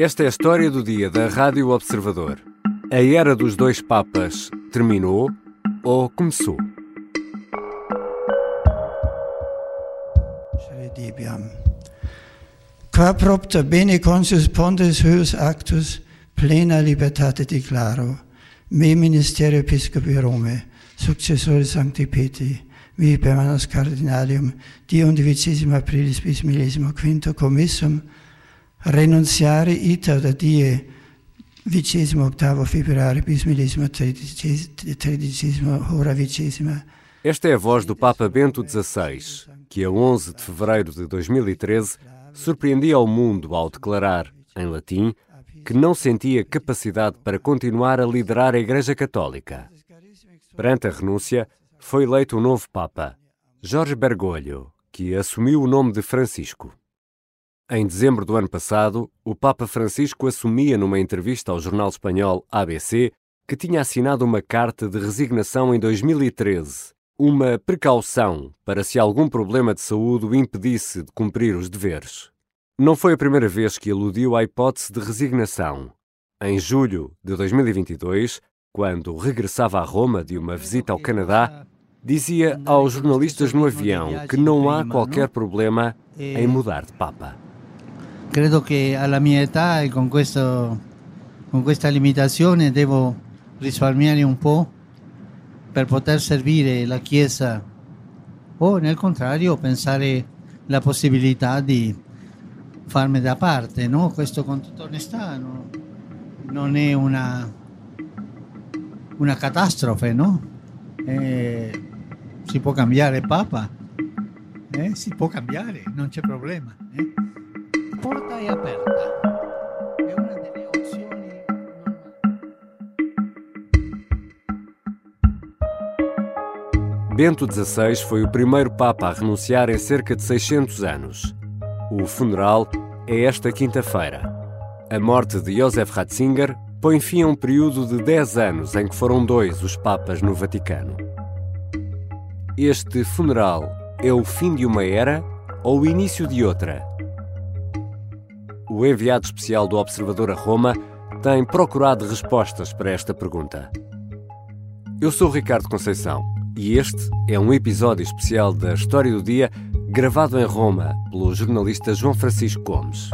Esta é a história do dia da Rádio Observador. A era dos dois papas terminou ou começou? Qua propter bene consus pontes huius actus plena libertate declaro, me ministerio episcopi Rome, successore Sancti Petri, vi permanus cardinalium, die undivicissima aprilis bis millesimo quinto commissum, renunciare ita da die vicesimo octavo februário bis hora vicesima. Esta é a voz do Papa Bento XVI, que a 11 de fevereiro de 2013 surpreendia ao mundo ao declarar, em latim, que não sentia capacidade para continuar a liderar a Igreja Católica. Perante a renúncia, foi eleito um novo Papa, Jorge Bergoglio, que assumiu o nome de Francisco. Em dezembro do ano passado, o Papa Francisco assumia numa entrevista ao jornal espanhol ABC que tinha assinado uma carta de resignação em 2013, uma precaução para se algum problema de saúde o impedisse de cumprir os deveres. Não foi a primeira vez que aludiu à hipótese de resignação. Em julho de 2022, quando regressava a Roma de uma visita ao Canadá, dizia aos jornalistas no avião que não há qualquer problema em mudar de Papa. Credo che alla mia età e con, questo, con questa limitazione devo risparmiare un po' per poter servire la Chiesa o nel contrario pensare la possibilità di farmi da parte, no? Questo con tutta onestà no? non è una, una catastrofe, no? Eh, si può cambiare Papa, eh? si può cambiare, non c'è problema. Eh? Porta è aperta. È una delle opzioni Bento XVI foi o primeiro Papa a renunciar em cerca de 600 anos. O funeral é esta quinta-feira. A morte de Josef Ratzinger põe fim a um período de 10 anos em que foram dois os Papas no Vaticano. Este funeral é o fim de uma era ou o início de outra? O enviado especial do Observador a Roma tem procurado respostas para esta pergunta. Eu sou Ricardo Conceição e este é um episódio especial da História do Dia gravado em Roma pelo jornalista João Francisco Gomes.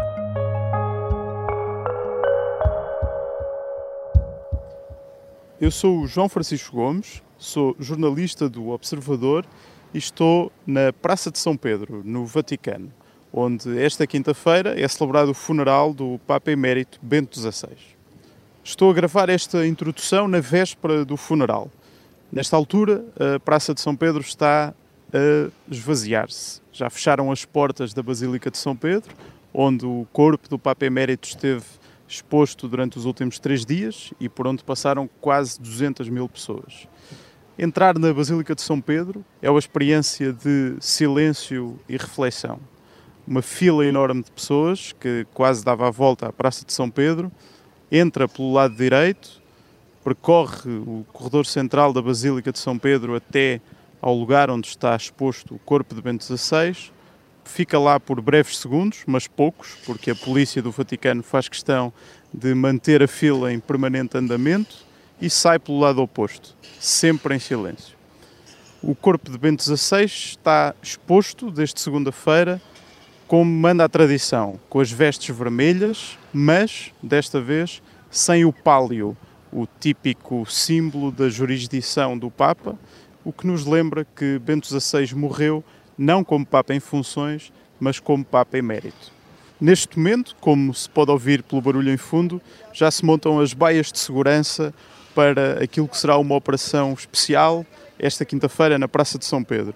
Eu sou o João Francisco Gomes, sou jornalista do Observador e estou na Praça de São Pedro, no Vaticano onde esta quinta-feira é celebrado o funeral do Papa Emérito Bento XVI. Estou a gravar esta introdução na véspera do funeral. Nesta altura, a Praça de São Pedro está a esvaziar-se. Já fecharam as portas da Basílica de São Pedro, onde o corpo do Papa Emérito esteve exposto durante os últimos três dias e por onde passaram quase 200 mil pessoas. Entrar na Basílica de São Pedro é uma experiência de silêncio e reflexão uma fila enorme de pessoas que quase dava a volta à Praça de São Pedro, entra pelo lado direito, percorre o corredor central da Basílica de São Pedro até ao lugar onde está exposto o corpo de Bento XVI, fica lá por breves segundos, mas poucos, porque a polícia do Vaticano faz questão de manter a fila em permanente andamento e sai pelo lado oposto, sempre em silêncio. O corpo de Bento XVI está exposto desde segunda-feira como manda a tradição, com as vestes vermelhas, mas desta vez sem o pálio, o típico símbolo da jurisdição do Papa, o que nos lembra que Bento XVI morreu não como Papa em funções, mas como Papa emérito. Neste momento, como se pode ouvir pelo barulho em fundo, já se montam as baias de segurança para aquilo que será uma operação especial esta quinta-feira na Praça de São Pedro.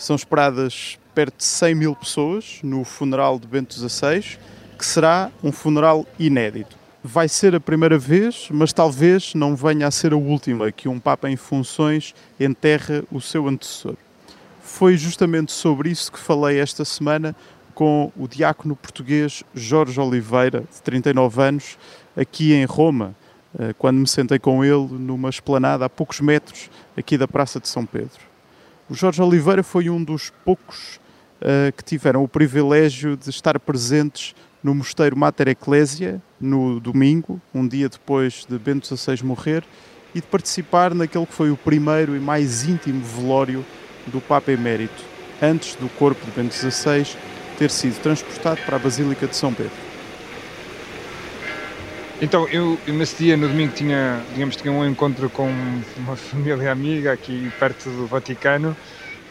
São esperadas perto de 100 mil pessoas no funeral de Bento XVI, que será um funeral inédito. Vai ser a primeira vez, mas talvez não venha a ser a última que um Papa em funções enterra o seu antecessor. Foi justamente sobre isso que falei esta semana com o diácono português Jorge Oliveira, de 39 anos, aqui em Roma, eh, quando me sentei com ele numa esplanada a poucos metros aqui da Praça de São Pedro. O Jorge Oliveira foi um dos poucos uh, que tiveram o privilégio de estar presentes no mosteiro Mater Ecclesia, no domingo, um dia depois de Bento XVI morrer, e de participar naquele que foi o primeiro e mais íntimo velório do Papa Emérito, antes do corpo de Bento XVI ter sido transportado para a Basílica de São Pedro. Então, eu nesse dia, no domingo, tinha, digamos, tinha um encontro com uma família amiga aqui perto do Vaticano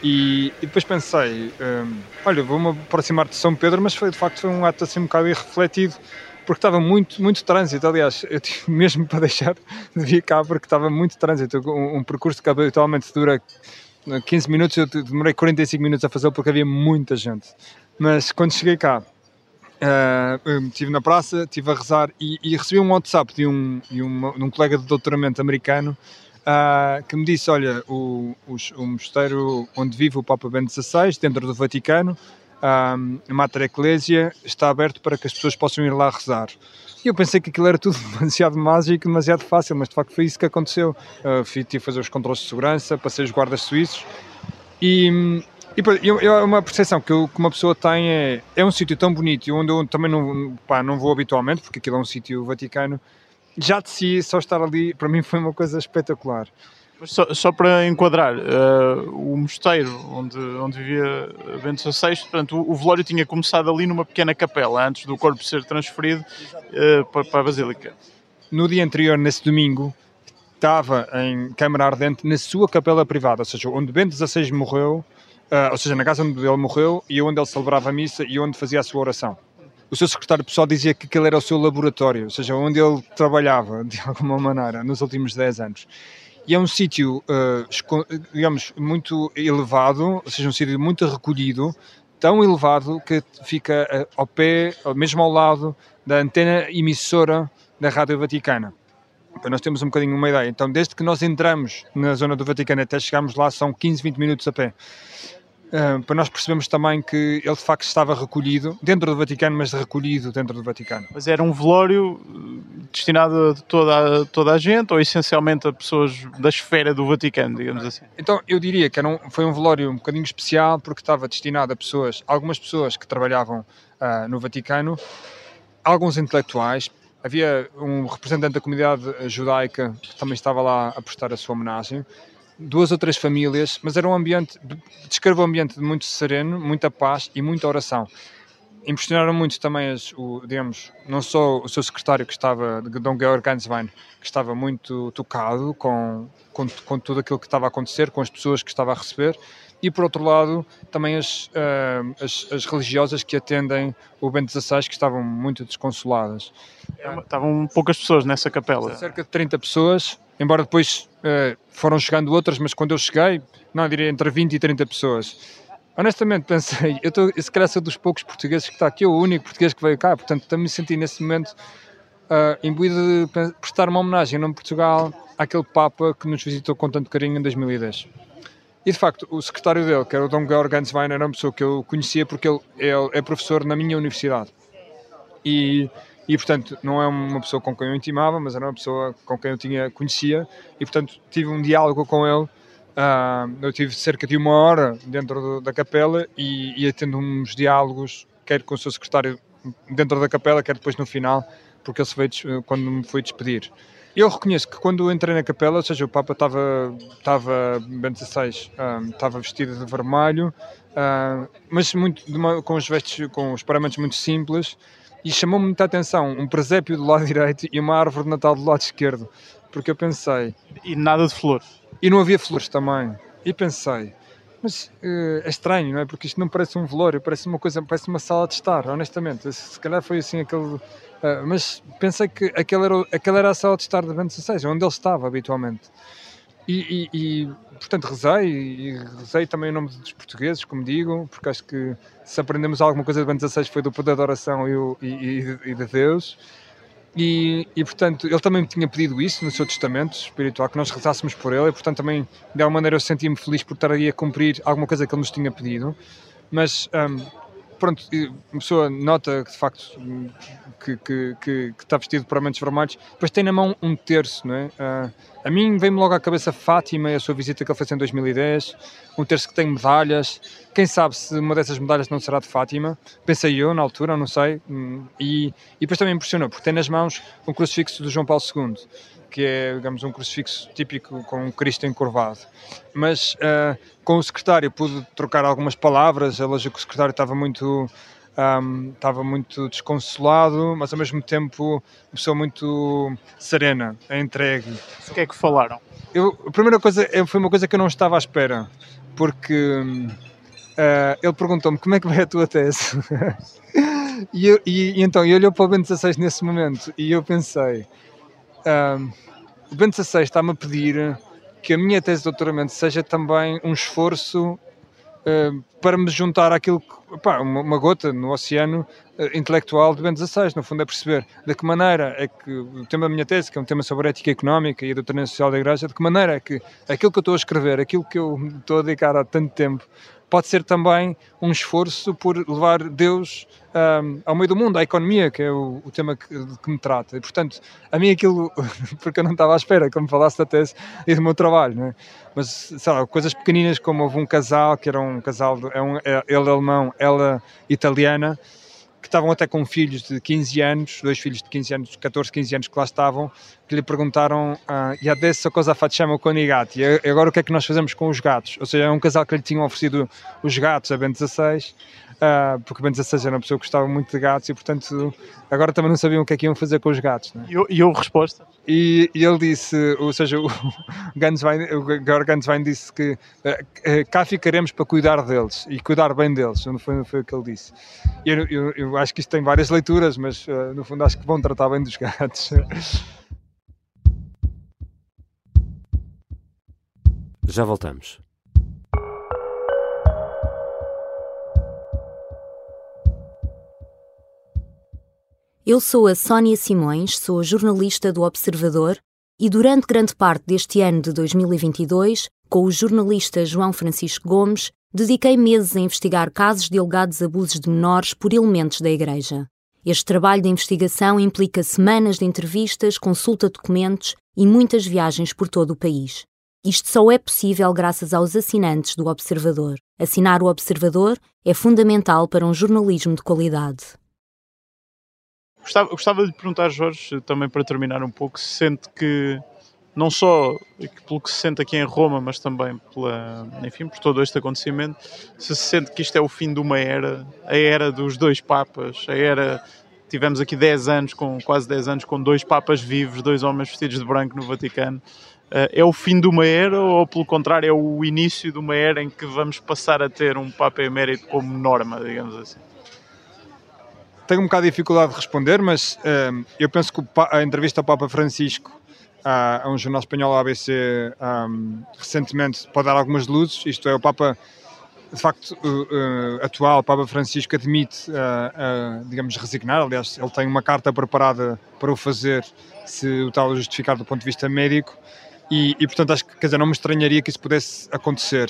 e, e depois pensei, hum, olha, vou-me aproximar de São Pedro, mas foi de facto foi um ato assim um bocado irrefletido, porque estava muito, muito trânsito. Aliás, eu tive mesmo para deixar de vir cá porque estava muito trânsito. Um, um percurso que habitualmente dura 15 minutos, eu demorei 45 minutos a fazer porque havia muita gente. Mas quando cheguei cá, Uh, estive na praça, estive a rezar e, e, recebi um WhatsApp de um, de, de um colega de doutoramento americano uh, que me disse: Olha, o, o, o, mosteiro onde vive o Papa Bento XVI, dentro do Vaticano, uh, a Mater Ecclesia, está aberto para que as pessoas possam ir lá rezar. E eu pensei que aquilo era tudo demasiado mágico, demasiado fácil, mas de facto foi isso que aconteceu. Uh, tive a fazer os controles de segurança, passei os guardas suíços e e eu, uma percepção que, eu, que, uma pessoa tem é, é um sítio tão bonito onde eu também não, pá, não vou habitualmente, porque aquilo é um sítio vaticano, já de si, só estar ali, para mim foi uma coisa espetacular. Só, só para enquadrar, uh, o mosteiro onde, onde vivia Bento XVI, portanto, o, o, velório tinha começado ali numa pequena capela, antes do corpo ser transferido uh, para, para a Basílica. No dia anterior, nesse domingo, estava em Câmara Ardente na sua capela privada, ou seja, onde Bento XVI morreu, uh, ou seja, na casa onde ele morreu e onde ele celebrava a missa e onde fazia a sua oração. O seu secretário pessoal dizia que aquele era o seu laboratório, ou seja, onde ele trabalhava, de alguma maneira, nos últimos 10 anos. E é um sítio, uh, digamos, muito elevado, ou seja, um sítio muito recolhido, tão elevado que fica uh, ao pé, mesmo ao lado da antena emissora da Rádio Vaticana para nós temos um bocadinho uma ideia. Então, desde que nós entramos na zona do Vaticano até chegarmos lá, são 15, 20 minutos a pé. Uh, para nós percebemos também que ele de facto estava recolhido dentro do Vaticano, mas recolhido dentro do Vaticano. Mas era um velório eh, destinado a toda a, toda a gente ou essencialmente a pessoas da esfera do Vaticano, digamos assim? Então eu diria que era um, foi um velório um bocadinho especial porque estava destinado a pessoas, algumas pessoas que trabalhavam uh, no Vaticano, alguns intelectuais, havia um representante da comunidade judaica que também estava lá a prestar a sua homenagem duas ou três famílias, mas era um ambiente, descrevo um ambiente de muito sereno, muita paz e muita oração. Impressionaram muito também, as, o, digamos, não só o seu secretário que estava, Dom Georg Ganswein, que estava muito tocado com, com, com, tudo aquilo que estava a acontecer, com as pessoas que estava a receber, e por outro lado também as, uh, as, as, religiosas que atendem o Bento XVI que estavam muito desconsoladas. Estavam poucas pessoas nessa capela. Cerca de 30 pessoas, embora depois foram chegando outras, mas quando eu cheguei, não, diria entre 20 e 30 pessoas. Honestamente pensei, eu estou, se calhar dos poucos portugueses que está aqui, o único português que veio cá, portanto também me senti nesse momento uh, imbuído de prestar uma homenagem em nome de Portugal àquele Papa que nos visitou com tanto carinho em 2010. E de facto, o secretário dele, que era o Dom Georg Ganswein, era uma pessoa que eu conhecia porque ele, ele é professor na minha universidade. E e portanto não é uma pessoa com quem eu intimava, mas era uma pessoa com quem eu tinha conhecia e portanto tive um diálogo com ele. Uh, eu tive cerca de uma hora dentro do, da capela e ia tendo uns diálogos, quer com o seu secretário dentro da capela, quer depois no final, porque ele se veio quando me foi despedir. Eu reconheço que quando entrei na capela, ou seja, o Papa estava, estava Bento XVI, um, estava vestido de vermelho, uh, mas muito, uma, com os vestes, com os paramentos muito simples, e chamou-me muita atenção um presépio do lado direito e uma árvore de Natal do lado esquerdo, porque eu pensei. E nada de flores. E não havia flores também. E pensei, mas uh, é estranho, não é? Porque isto não parece um velório, parece uma coisa, parece uma sala de estar, honestamente. Se calhar foi assim aquele. Uh, mas pensei que aquela era, aquela era a sala de estar de Bento XVI, onde ele estava habitualmente. E, e, e, portanto rezei e rezei também em nome dos portugueses, como digo, porque acho que se aprendemos alguma coisa de Bento XVI foi do poder da oração e, o, e, e de Deus. E, e, portanto ele também me tinha pedido isso no seu testamento espiritual, que nós rezássemos por ele, e portanto também de alguma maneira eu sentia-me feliz por estar aí a cumprir alguma coisa que ele nos tinha pedido. Mas um, pronto, uma pessoa nota de facto que, que, que, que está vestido para momentos vermelhos, depois tem na mão um terço, não é? Uh, a mim vem-me logo à cabeça Fátima e a sua visita que ele fez em 2010, um terço que tem medalhas, quem sabe se uma dessas medalhas não será de Fátima, pensei eu na altura, não sei, hum, e, e depois também impressionou, porque tem nas mãos um crucifixo do João Paulo II, que é, digamos, um crucifixo típico com um Cristo encurvado. Mas uh, com o secretário pude trocar algumas palavras, ela que o secretário estava muito um, estava muito desconsolado, mas ao mesmo tempo uma pessoa muito serena, entregue. O que é que falaram? Eu, a primeira coisa foi uma coisa que eu não estava à espera, porque uh, ele perguntou-me como é que vai a tua tese. e, eu, e, e, então, ele olhou para o Bento XVI nesse momento e eu pensei: um, o Bento XVI está-me a pedir que a minha tese de doutoramento seja também um esforço uh, para me juntar àquilo que, pá, uma, gota no oceano uh, intelectual de Bento XVI, no fundo é perceber de que maneira é que o tema da minha tese, que é um tema sobre ética económica e a doutrina social da Igreja, de que maneira é que aquilo que eu estou a escrever, aquilo que eu estou a dedicar há tanto tempo, pode ser também um esforço por levar Deus ao meio do mundo, à economia, que é o, o tema que, que, me trata. E, portanto, a mim aquilo, porque eu não estava à espera que me falasse da tese e do meu trabalho, é? mas, sei lá, coisas pequeninas como houve um casal, que era um casal, é um, é, ele alemão, ela italiana, que estavam até com filhos de 15 anos, dois filhos de 15 anos, 14, 15 anos que lá estavam, que lhe perguntaram uh, e adesso cosa facciamo con i gatti? E agora o que é que nós fazemos com os gatos? Ou seja, é um casal que lhe tinham oferecido os gatos a Ben 16 uh, porque Ben 16 era uma pessoa que gostava muito de gatos e, portanto, agora também não sabiam o que é que iam fazer com os gatos. Né? E houve resposta? E, e, ele disse, ou seja, o Ganswein, o Ganswein disse que uh, cá ficaremos para cuidar deles e cuidar bem deles, no fundo foi o que ele disse. Eu, eu, eu acho que isto tem várias leituras, mas uh, no fundo acho que vão tratar bem dos gatos. Já voltamos. Eu sou a Sónia Simões, sou jornalista do Observador e durante grande parte deste ano de 2022, com o jornalista João Francisco Gomes, dediquei meses a investigar casos de alegados abusos de menores por elementos da Igreja. Este trabalho de investigação implica semanas de entrevistas, consulta de documentos e muitas viagens por todo o país. Isto só é possível graças aos assinantes do Observador. Assinar o Observador é fundamental para um jornalismo de qualidade. Gostava, gostava de perguntar, Jorge, também para terminar um pouco, se sente que, não só pelo que se sente aqui em Roma, mas também pela, enfim, por todo este acontecimento, se se sente que isto é o fim de uma era, a era dos dois papas, a era tivemos aqui 10 anos, com quase 10 anos, com dois papas vivos, dois homens vestidos de branco no Vaticano. Eh, é o fim de uma era ou, pelo contrário, é o início de uma era em que vamos passar a ter um Papa emérito como norma, digamos assim? Tenho um bocado de dificuldade de responder, mas um, eu penso que a entrevista ao Papa Francisco a, a um jornal espanhol, a ABC, um, recentemente pode dar algumas luzes. Isto é, o Papa, de facto, uh, uh, atual, o Papa Francisco, admite, uh, digamos, resignar. Aliás, ele tem uma carta preparada para o fazer, se o tal justificar do ponto de vista médico. E, e, portanto, acho que, quer dizer, não me estranharia que isso pudesse acontecer.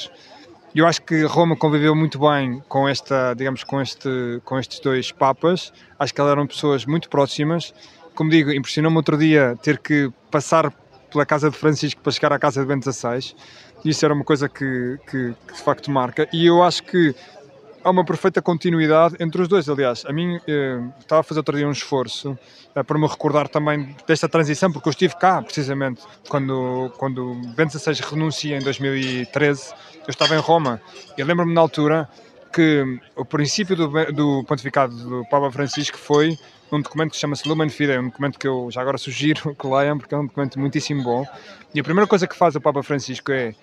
Eu acho que Roma conviveu muito bem com esta, digamos, com este, com estes dois papas. Acho que elas eram pessoas muito próximas. Como digo, impressionou-me outro dia ter que passar pela casa de Francisco para chegar à casa de Bento XVI. Isso era uma coisa que, que, que de facto marca. E eu acho que há uma perfeita continuidade entre os dois. Aliás, a mim eh, estava a fazer outro dia um esforço eh, para me recordar também desta transição, porque eu estive cá precisamente quando, quando Bento XVI renuncia em 2013. Eu estava em Roma e lembro-me na altura que o princípio do, do pontificado do Papa Francisco foi um documento que chama-se Lumen Fidei, um documento que eu já agora sugiro que leiam, porque é um documento muitíssimo bom. E a primeira coisa que faz o Papa Francisco é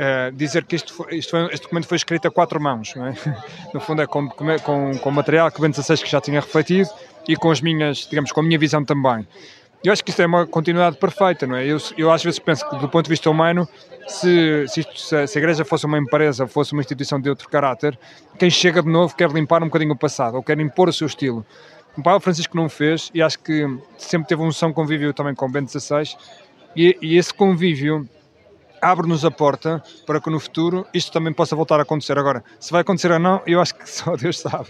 Uh, dizer que isto, foi, isto foi, este documento foi escrito a quatro mãos, é? no fundo é com, com, com material que o Bento XVI que já tinha refletido e com as minhas, digamos, com a minha visão também. Eu acho que isto é uma continuidade perfeita, não é? Eu, eu às vezes penso que do ponto de vista humano, se, se, isto, se, a, Igreja fosse uma empresa, fosse uma instituição de outro caráter, quem chega de novo quer limpar um bocadinho o passado, ou quer impor o seu estilo. O Papa Francisco não fez e acho que sempre teve um som convívio também com o Bento XVI e, e esse convívio abre-nos a porta para que no futuro isto também possa voltar a acontecer. Agora, se vai acontecer ou não, eu acho que só Deus sabe.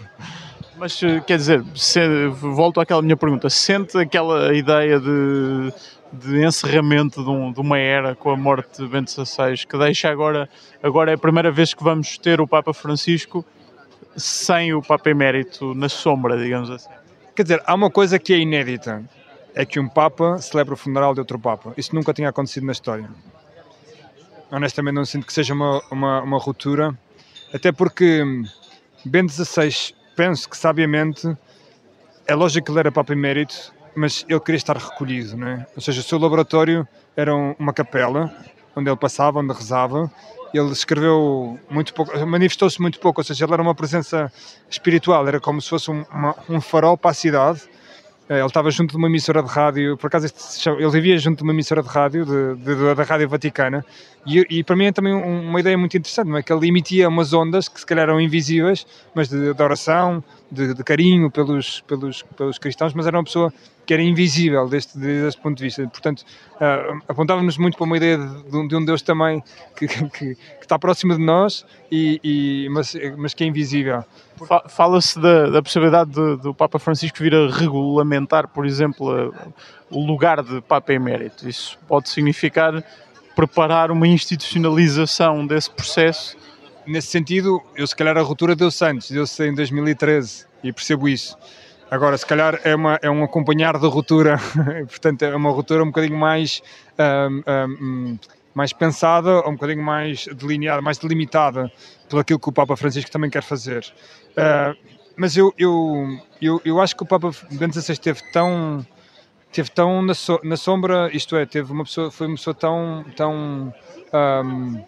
Mas eh, quer dizer, se, volto àquela minha pergunta, sente aquela ideia de, de encerramento de, um, de, uma era com a morte de Bento XVI, que deixa agora, agora é a primeira vez que vamos ter o Papa Francisco sem o Papa Emérito na sombra, digamos assim. Quer dizer, há uma coisa que é inédita, é que um Papa celebra o funeral de outro Papa. Isso nunca tinha acontecido na história. Honestamente não sinto que seja uma, uma, uma ruptura, até porque Bento XVI, penso que sabiamente, é lógico que ele era Papa Emérito, mas ele queria estar recolhido, não é? Ou seja, o seu laboratório era uma capela, onde ele passava, onde rezava, ele escreveu muito pouco, manifestou-se muito pouco, ou seja, ele era uma presença espiritual, era como se fosse um, uma, um farol para a cidade. Eh, ele estava junto de uma emissora de rádio, por acaso ele vivia junto de uma emissora de rádio, de, de, da Rádio Vaticana, e, e, para mim é também uma ideia muito interessante, não é? que ele emitia umas ondas que se calhar eram invisíveis, mas de, de oração, de, de, carinho pelos, pelos, pelos cristãos, mas era uma pessoa que era invisível deste, deste ponto de vista. Portanto, uh, apontava-nos muito para uma ideia de, de um Deus também que, que, que, está próximo de nós, e, e mas, mas que é invisível. Fala-se da, da, possibilidade de, do Papa Francisco vir a regulamentar, por exemplo, o lugar de Papa Emérito. Isso pode significar preparar uma institucionalização desse processo. Nesse sentido, eu se calhar a ruptura deu-se antes, deu-se em 2013 e percebo isso. Agora, se calhar é, uma, é um acompanhar da ruptura, portanto é uma ruptura um bocadinho mais, um, um, mais pensada, um bocadinho mais delineada, mais delimitada pelo aquilo que o Papa Francisco também quer fazer. Uh, mas eu, eu, eu, eu acho que o Papa Bento XVI esteve tão teve tão na, so, na, sombra, isto é, teve uma pessoa, foi uma pessoa tão, tão um,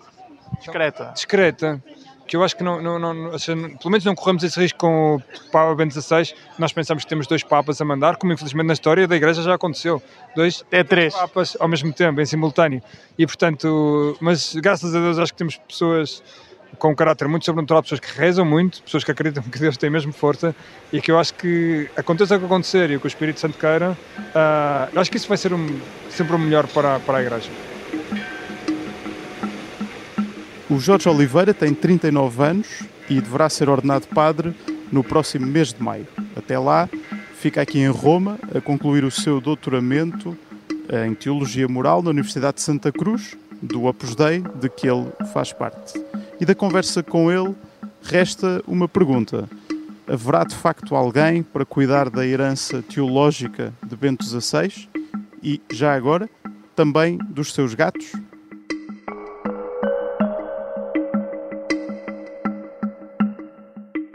discreta. discreta que eu acho que não, não, não pelo menos não corremos esse risco com o Papa Bento XVI. Nós pensamos que temos dois papas a mandar, como infelizmente na história da Igreja já aconteceu. Dois é três papas ao mesmo tempo, em simultâneo. E portanto, mas graças a Deus acho que temos pessoas com um caráter muito sobrenatural, pessoas que rezam muito, pessoas que acreditam que Deus tem mesmo força e que eu acho que aconteça o que acontecer e o que o Espírito Santo queira, uh, eu acho que isso vai ser um, sempre o melhor para, para a Igreja. O Jorge Oliveira tem 39 anos e deverá ser ordenado padre no próximo mês de maio. Até lá, fica aqui em Roma a concluir o seu doutoramento em Teologia Moral na Universidade de Santa Cruz, do Opus Dei, de que ele faz parte. E da conversa com ele, resta uma pergunta. Haverá de facto alguém para cuidar da herança teológica de Bento XVI e, já agora, também dos seus gatos?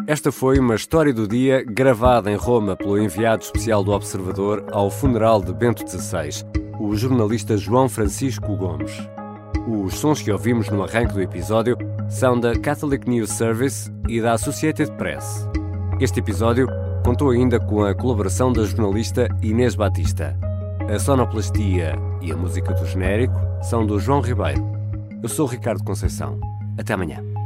Esta foi uma história do dia gravada em Roma pelo enviado especial do Observador ao funeral de Bento XVI, o jornalista João Francisco Gomes. Os sons que ouvimos no arranque do episódio são da Catholic News Service e da Associated Press. Este episódio contou ainda com a colaboração da jornalista Inês Batista. A sonoplastia e a música do genérico são do João Ribeiro. Eu sou Ricardo Conceição. Até amanhã.